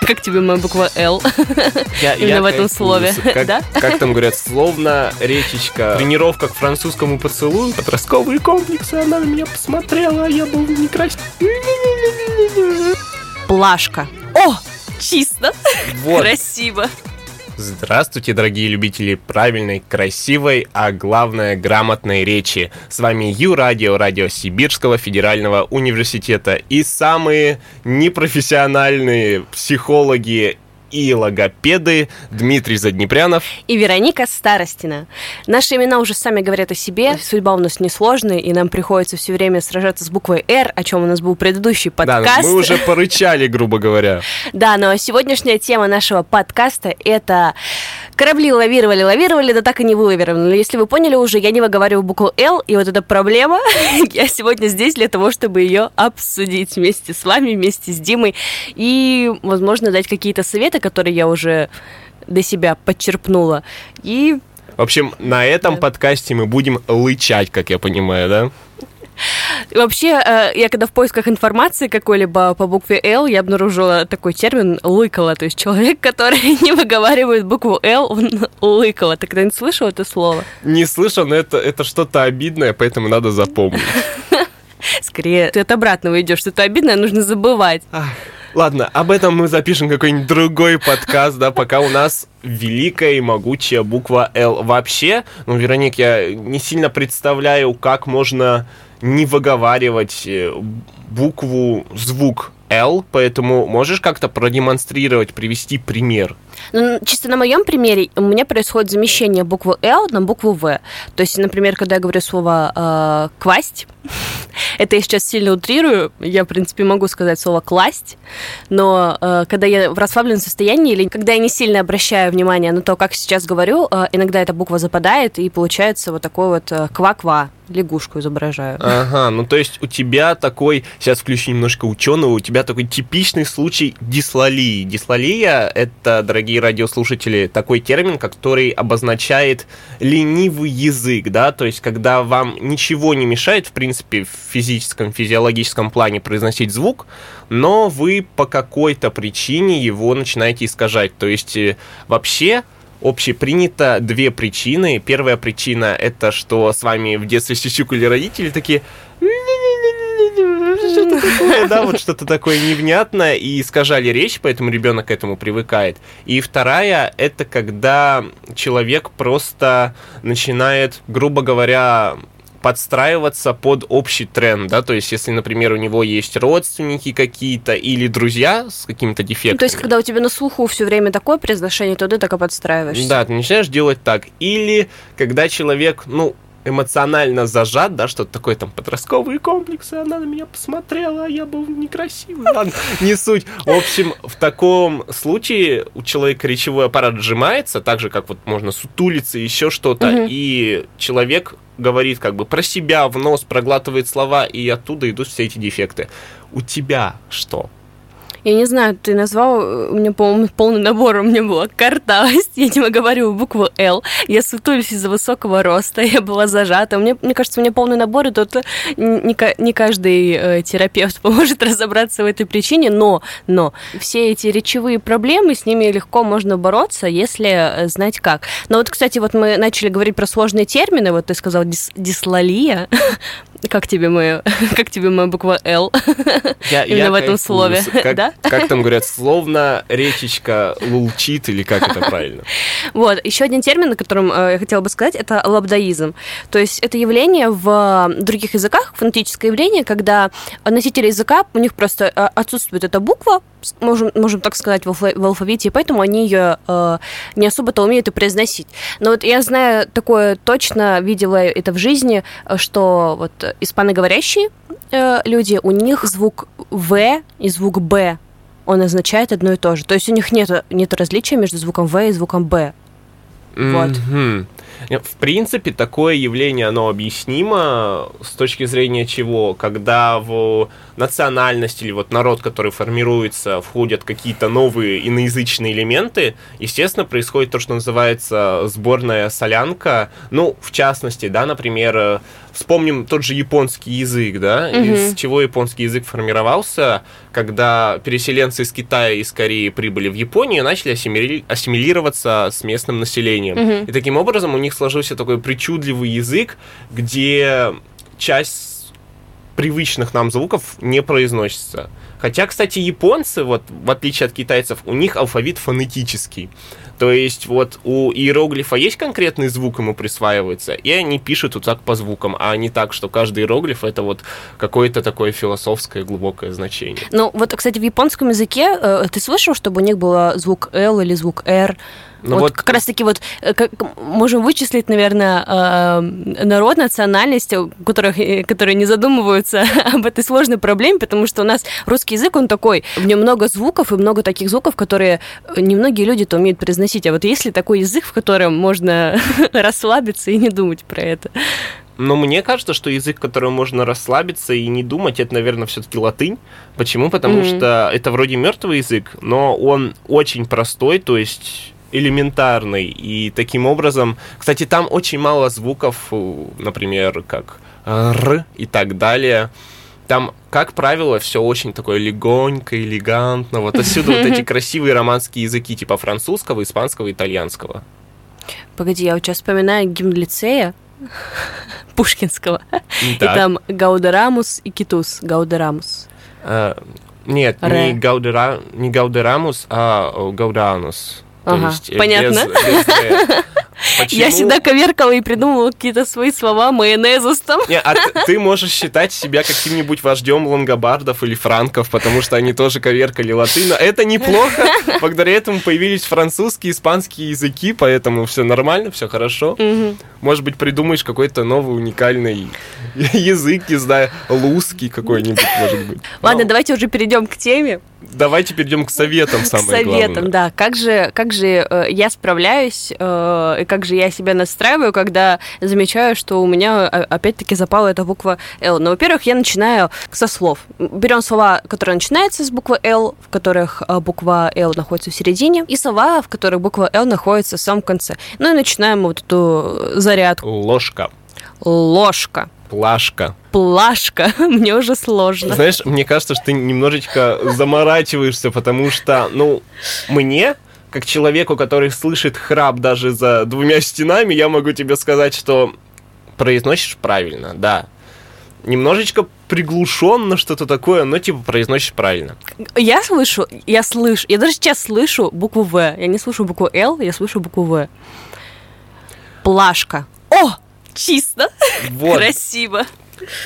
Как тебе моя буква «Л»? Я, Именно я в этом слове, Как, да? как там говорят, словно речечка. Тренировка к французскому поцелую. Подростковые комплексы. Она на меня посмотрела, а я был некрасивый. Плашка. О, чисто, Вот. красиво. Здравствуйте, дорогие любители правильной, красивой, а главное грамотной речи. С вами Ю-радио, радио Сибирского федерального университета и самые непрофессиональные психологи и логопеды Дмитрий Заднепрянов. И Вероника Старостина. Наши имена уже сами говорят о себе. Судьба у нас несложная, и нам приходится все время сражаться с буквой «Р», о чем у нас был предыдущий подкаст. Да, мы уже порычали, грубо говоря. Да, но сегодняшняя тема нашего подкаста – это корабли лавировали, лавировали, да так и не вылавировали. Но если вы поняли уже, я не выговариваю букву «Л», и вот эта проблема, я сегодня здесь для того, чтобы ее обсудить вместе с вами, вместе с Димой, и, возможно, дать какие-то советы, которые я уже до себя подчерпнула. И В общем, на этом Да. подкасте мы будем лычать, как я понимаю, да? Вообще, э, я когда в поисках информации какой-либо по букве «Л», я обнаружила такой термин «лыкало», то есть человек, который не выговаривает букву «Л», он лыкало. Ты когда-нибудь слышал это слово? Не слышал, но это, это что-то обидное, поэтому надо запомнить. Скорее, ты от обратного идешь, что-то обидное нужно забывать. Ах, Ладно, об этом мы запишем какой-нибудь другой подкаст, да, пока у нас великая и могучая буква «Л». Вообще, ну, Вероник, я не сильно представляю, как можно не выговаривать э, букву, звук «Л», поэтому можешь как-то продемонстрировать, привести пример? Ну, чисто на моем примере у меня происходит замещение буквы «Л» на букву «В». То есть, например, когда я говорю слово э, «квасть», это я сейчас сильно утрирую, я, в принципе, могу сказать слово «класть», но э, когда я в расслабленном состоянии или когда я не сильно обращаю внимание на то, как сейчас говорю, э, иногда эта буква западает, и получается вот такой вот э, «ква-ква», лягушку изображаю. Ага, ну то есть у тебя такой, сейчас включу немножко ученого, у тебя такой типичный случай дислалии. Дислалия — это, дорогие радиослушатели, такой термин, который обозначает ленивый язык, да, то есть когда вам ничего не мешает, в принципе, в физическом, физиологическом плане произносить звук, но вы по какой-то причине его начинаете искажать. То есть э, вообще общепринято две причины. Первая причина это что с вами в детстве сисюкали родители такие да, вот что-то такое невнятное, и искажали речь, поэтому ребенок к этому привыкает. И вторая, это когда человек просто начинает, грубо говоря, подстраиваться под общий тренд, да, то есть если, например, у него есть родственники какие-то или друзья с какими-то дефектами. Ну, то есть, когда у тебя на слуху все время такое произношение, то ты так и подстраиваешься. Да, ты начинаешь делать так. Или когда человек, ну, эмоционально зажат, да, что-то такое там подростковые комплексы, она на меня посмотрела, а я был некрасивый. Ладно, не суть. В общем, в таком случае у человека речевой аппарат сжимается, так же, как вот можно сутулиться, еще что-то, Мгм. и человек говорит как бы про себя в нос, проглатывает слова, и оттуда идут все эти дефекты. У тебя что? Я не знаю, ты назвал, э, у меня, по-моему, полный набор, у меня была картавость, я не говорю букву «Л», я сутулюсь из-за высокого роста, я была зажата. Мне, мне кажется, у меня полный набор, и тут не, ка- не каждый э, терапевт поможет разобраться в этой причине, но, но все эти речевые проблемы, с ними легко можно бороться, если э, знать как. Но вот, кстати, вот мы начали говорить про сложные термины, вот ты сказал дис- дислалия, как тебе моя, как тебе моя буква «Л»? Я, Именно в этом слове, Как, да? Как там говорят, словно речечка лулчит, или как это правильно? Вот, еще один термин, о котором э, я хотела бы сказать, это лабдаизм. То есть это явление в э, других языках, фонетическое явление, когда носители языка, у них просто э, отсутствует эта буква, можем, можем так сказать, в, алфа- в алфавите, и поэтому они ее э, не особо-то умеют и произносить. Но вот я знаю такое точно, видела это в жизни, что вот испаноговорящие э, люди, у них звук В и звук Б он означает одно и то же. То есть у них нет, нет различия между звуком В и звуком Б. Вот. Мгм. В принципе, такое явление, оно объяснимо с точки зрения чего? Когда в национальность или вот народ, который формируется, входят какие-то новые иноязычные элементы, естественно, происходит то, что называется сборная солянка. Ну, в частности, да, например, вспомним тот же японский язык, да, угу. из чего японский язык формировался, когда переселенцы из Китая и из Кореи прибыли в Японию и начали ассимили... ассимилироваться с местным населением. Угу. И таким образом у них сложился такой причудливый язык, где часть привычных нам звуков не произносится. Хотя, кстати, японцы, вот в отличие от китайцев, у них алфавит фонетический. То есть вот у иероглифа есть конкретный звук ему присваивается, и они пишут вот так по звукам, а не так, что каждый иероглиф это вот какое-то такое философское глубокое значение. Ну вот, кстати, в японском языке э, ты слышал, чтобы у них был звук L или звук R? Ну вот, вот как раз-таки вот э, как, можем вычислить, наверное, э, народ, национальность, которых, э, которые не задумываются об этой сложной проблеме, потому что у нас русский язык, он такой, в нем много звуков и много таких звуков, которые немногие люди-то умеют произносить. А вот есть ли такой язык, в котором можно расслабиться и не думать про это? Но мне кажется, что язык, которым можно расслабиться и не думать, это, наверное, все-таки латынь. Почему? Потому mm-hmm. что это вроде мертвый язык, но он очень простой, то есть элементарный. И таким образом, кстати, там очень мало звуков, например, как р и так далее. Там, как правило, все очень такое легонько, элегантно. Вот отсюда вот эти красивые романские языки, типа французского, испанского, итальянского. Погоди, я вот сейчас вспоминаю гимн лицея Пушкинского. И там Gaudeamus igitur. Gaudeamus. А, нет, не, Gaudea, не Gaudeamus, а Гауданус. Ага, есть, понятно. Без, без Почему? Я всегда коверкала и придумывала какие-то свои слова, майонезус там. Не, а ты, можешь считать себя каким-нибудь вождем лонгобардов или франков, потому что они тоже коверкали латынь. Это неплохо. Благодаря этому появились французские, испанские языки, поэтому все нормально, все хорошо. Угу. Может быть, придумаешь какой-то новый уникальный язык, не знаю, лузский какой-нибудь, может быть. Ладно, Но... давайте уже перейдем к теме. Давайте перейдем к советам, самое К советам, главное. да. Как же, как же э, я справляюсь, э, как же я себя настраиваю, когда замечаю, что у меня а, опять-таки запала эта буква L. Ну, во-первых, я начинаю со слов. Берем слова, которые начинаются с буквы L, в которых а, буква L находится в середине, и слова, в которых буква L находится в самом конце. Ну и начинаем вот эту зарядку. Ложка. Ложка. Плашка. Плашка. Мне уже сложно. Знаешь, мне кажется, что ты немножечко заморачиваешься, потому что, ну, мне как человеку, который слышит храп даже за двумя стенами, я могу тебе сказать, что произносишь правильно, да. Немножечко приглушенно что-то такое, но типа произносишь правильно. Я слышу, я слышу, я даже сейчас слышу букву В. Я не слышу букву Л, я слышу букву В. Плашка. О! Чисто. Вот. Красиво.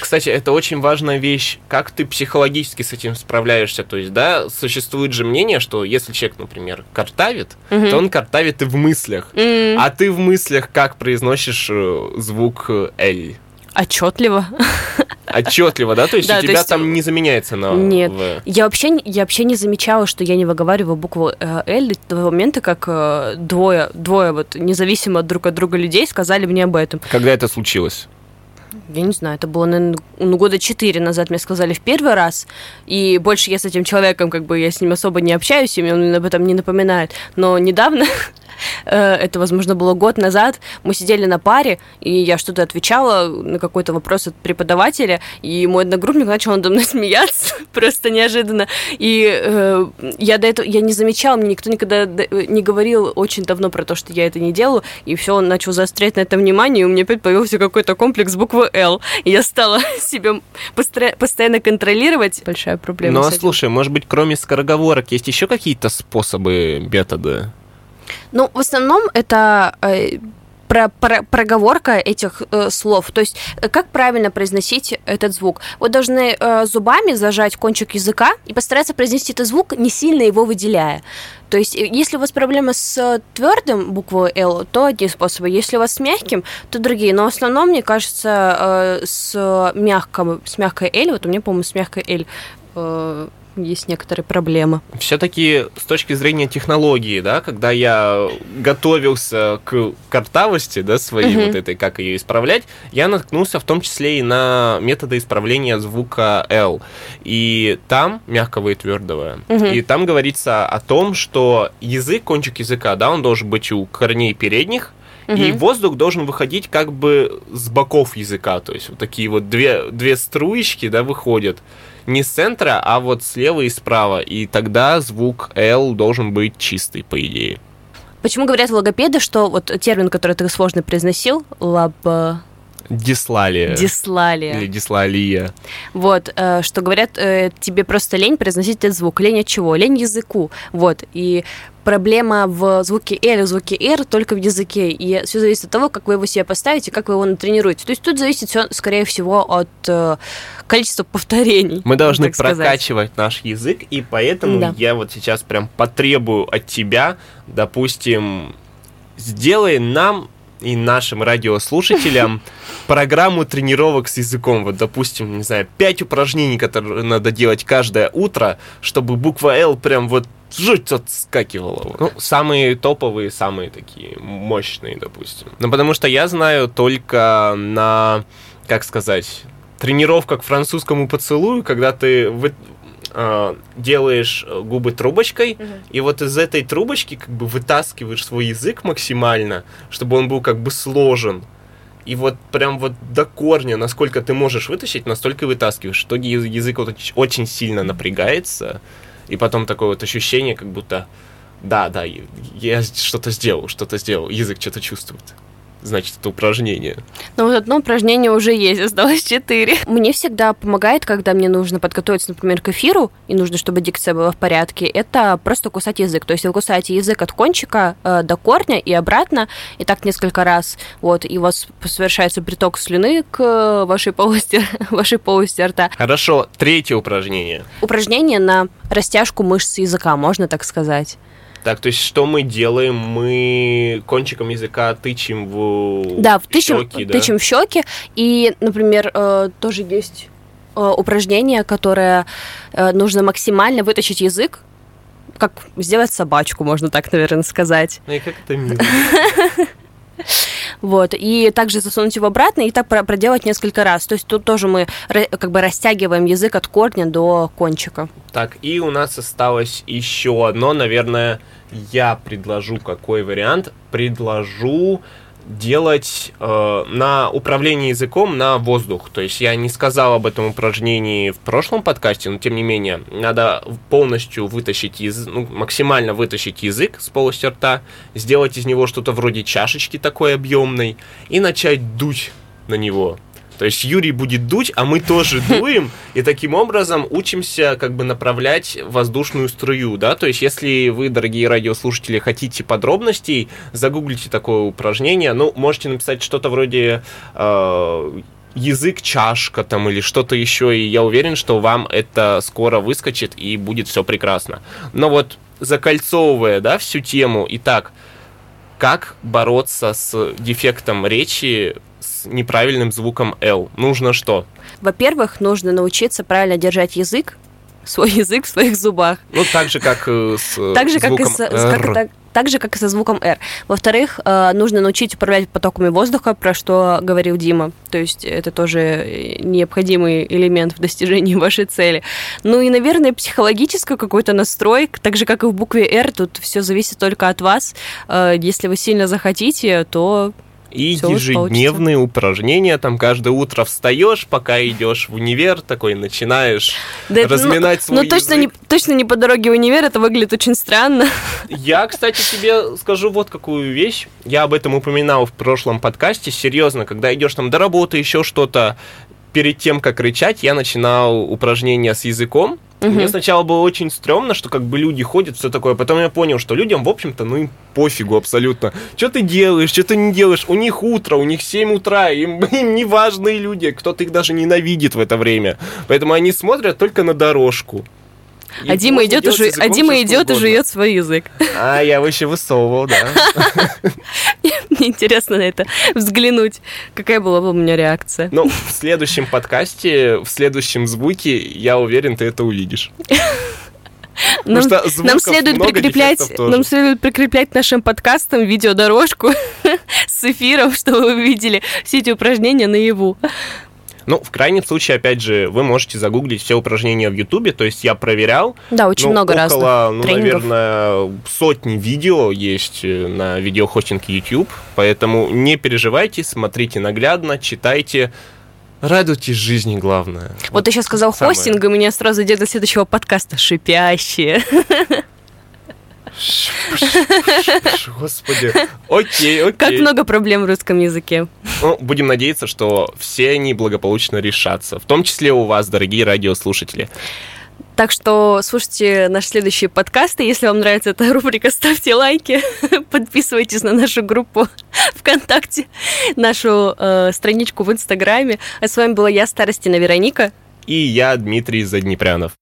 Кстати, это очень важная вещь. Как ты психологически с этим справляешься? То есть, да, существует же мнение, что если человек, например, картавит, угу. то он картавит и в мыслях. Mm. А ты в мыслях как произносишь э, звук «л»? Отчетливо. Отчетливо, да? То есть да, у тебя есть... там не заменяется на Нет. В... Я вообще, я вообще не замечала, что я не выговариваю букву э, L до того момента, как э, двое, двое вот независимо друг от друга людей сказали мне об этом. Когда это случилось? Я не знаю, это было, наверное, ну, года четыре назад мне сказали в первый раз, и больше я с этим человеком, как бы, я с ним особо не общаюсь, и мне он об этом не напоминает. Но недавно это, возможно, было год назад, мы сидели на паре, и я что-то отвечала на какой-то вопрос от преподавателя, и мой одногруппник начал надо мной смеяться, просто неожиданно. И э, я до этого, я не замечала, мне никто никогда не говорил очень давно про то, что я это не делаю, и все, он начал заострять на это внимание, и у меня опять появился какой-то комплекс буквы «Л», и я стала себя постоянно контролировать. Большая проблема Ну, а слушай, может быть, кроме скороговорок есть еще какие-то способы, методы? Ну, в основном это э, про, про, проговорка этих э, слов. То есть, э, как правильно произносить этот звук. Вы должны э, зубами зажать кончик языка и постараться произнести этот звук, не сильно его выделяя. То есть, э, если у вас проблема с твердым буквой L, то одни способы. Если у вас с мягким, то другие. Но в основном, мне кажется, э, с, мягком, с мягкой L, вот у меня, по-моему, с мягкой L, э, есть некоторые проблемы. Все-таки с точки зрения технологии, да, когда я готовился к картавости, да, своей угу. вот этой, как ее исправлять, я наткнулся в том числе и на методы исправления звука L. И там мягкого и твердого. Угу. И там говорится о том, что язык, кончик языка, да, он должен быть у корней передних, угу. и воздух должен выходить как бы с боков языка, то есть вот такие вот две, две струечки, да, выходят не с центра, а вот слева и справа, и тогда звук L должен быть чистый, по идее. Почему говорят логопеды, что вот термин, который ты сложно произносил, лаб... Дислалия. Дислалия. Или дислалия. Вот, э, что говорят, э, тебе просто лень произносить этот звук. Лень от чего? Лень языку. Вот, и проблема в звуке L и звуке R только в языке. И все зависит от того, как вы его себе поставите, как вы его натренируете. То есть тут зависит все, скорее всего, от э, количества повторений. Мы должны прокачивать сказать. наш язык, и поэтому да. я вот сейчас прям потребую от тебя, допустим, сделай нам и нашим радиослушателям программу тренировок с языком. Вот, допустим, не знаю, пять упражнений, которые надо делать каждое утро, чтобы буква L прям вот жуть отскакивала. Ну, самые топовые, самые такие мощные, допустим. Ну, потому что я знаю только на, как сказать, тренировках к французскому поцелую, когда ты э, делаешь губы трубочкой, угу. и вот из этой трубочки как бы вытаскиваешь свой язык максимально, чтобы он был как бы сложен. И вот прям вот до корня, насколько ты можешь вытащить, настолько вытаскиваешь. В итоге язык вот очень сильно напрягается. И потом такое вот ощущение, как будто, да, да, я что-то сделал, что-то сделал, язык что-то чувствует значит, это упражнение. Ну, вот одно упражнение уже есть, осталось четыре. Мне всегда помогает, когда мне нужно подготовиться, например, к эфиру, и нужно, чтобы дикция была в порядке, это просто кусать язык. То есть вы кусаете язык от кончика э, до корня и обратно, и так несколько раз, вот, и у вас совершается приток слюны к вашей полости, вашей полости рта. Хорошо, третье упражнение. Упражнение на растяжку мышц языка, можно так сказать. Так, то есть что мы делаем? Мы кончиком языка тычем в да, в тычем, щеки, да? тычем в щеки. И, например, э, тоже есть э, упражнение, которое э, нужно максимально вытащить язык, как сделать собачку, можно так, наверное, сказать. Ну и как это мило. Вот, и также засунуть его обратно и так проделать несколько раз. То есть тут тоже мы как бы растягиваем язык от корня до кончика. Так, и у нас осталось еще одно, наверное, я предложу какой вариант? Предложу делать э, на управление языком на воздух. То есть я не сказал об этом упражнении в прошлом подкасте, но тем не менее надо полностью вытащить язык, ну, максимально вытащить язык с полости рта, сделать из него что-то вроде чашечки такой объемной и начать дуть на него. То есть Юрий будет дуть, а мы тоже дуем, и таким образом учимся как бы направлять воздушную струю, да, то есть если вы, дорогие радиослушатели, хотите подробностей, загуглите такое упражнение, ну, можете написать что-то вроде э, язык чашка там или что-то еще, и я уверен, что вам это скоро выскочит и будет все прекрасно. Но вот закольцовывая, да, всю тему, итак, как бороться с дефектом речи с неправильным звуком L? Нужно что? Во-первых, нужно научиться правильно держать язык, свой язык в своих зубах. Ну, так же, как э, с так же, как и с, как, так, так же, как и со звуком R. Во-вторых, э, нужно научить управлять потоками воздуха, про что говорил Дима. То есть это тоже необходимый элемент в достижении вашей цели. Ну и, наверное, психологический какой-то настрой, так же, как и в букве R, тут все зависит только от вас. Э, если вы сильно захотите, то и Все ежедневные упражнения, там каждое утро встаешь, пока идешь в универ, такой начинаешь да разминать это, ну, свой Ну, точно не, точно не по дороге в универ, это выглядит очень странно. Я, кстати, тебе скажу вот какую вещь. Я об этом упоминал в прошлом подкасте. Серьезно, когда идешь там до работы, еще что-то, перед тем, как рычать, я начинал упражнения с языком, Угу. Мне сначала было очень стрёмно, что как бы люди ходят, все такое. Потом я понял, что людям, в общем-то, ну им пофигу абсолютно. Что ты делаешь, что ты не делаешь? У них утро, у них 7 утра, им, им не важные люди. Кто-то их даже ненавидит в это время. Поэтому они смотрят только на дорожку. И а Дима идет, уже, а Дима идет и жует свой язык. А я его еще высовывал, да. Мне интересно на это взглянуть. Какая была бы у меня реакция? Ну, в следующем подкасте, в следующем звуке, я уверен, ты это увидишь. Нам, нам следует прикреплять, нам следует прикреплять нашим подкастам видеодорожку с эфиром, чтобы вы увидели все эти упражнения наяву. Ну, в крайнем случае, опять же, вы можете загуглить все упражнения в Ютубе, то есть я проверял. Да, очень ну, много около, разных ну, тренингов. наверное, сотни видео есть э, на видеохостинге YouTube, поэтому не переживайте, смотрите наглядно, читайте, радуйтесь жизни, главное. Вот, вот ты сейчас сказал самое. хостинг, и меня сразу идет до следующего подкаста «Шипящие». Господи. Окей, окей. Как много проблем в русском языке. Ну, будем надеяться, что все они благополучно решатся. В том числе у вас, дорогие радиослушатели. Так что слушайте наши следующие подкасты. Если вам нравится эта рубрика, ставьте лайки, подписывайтесь на нашу группу ВКонтакте, нашу э, страничку в Инстаграме. А с вами была я, Старостина Вероника. И я, Дмитрий Заднепрянов.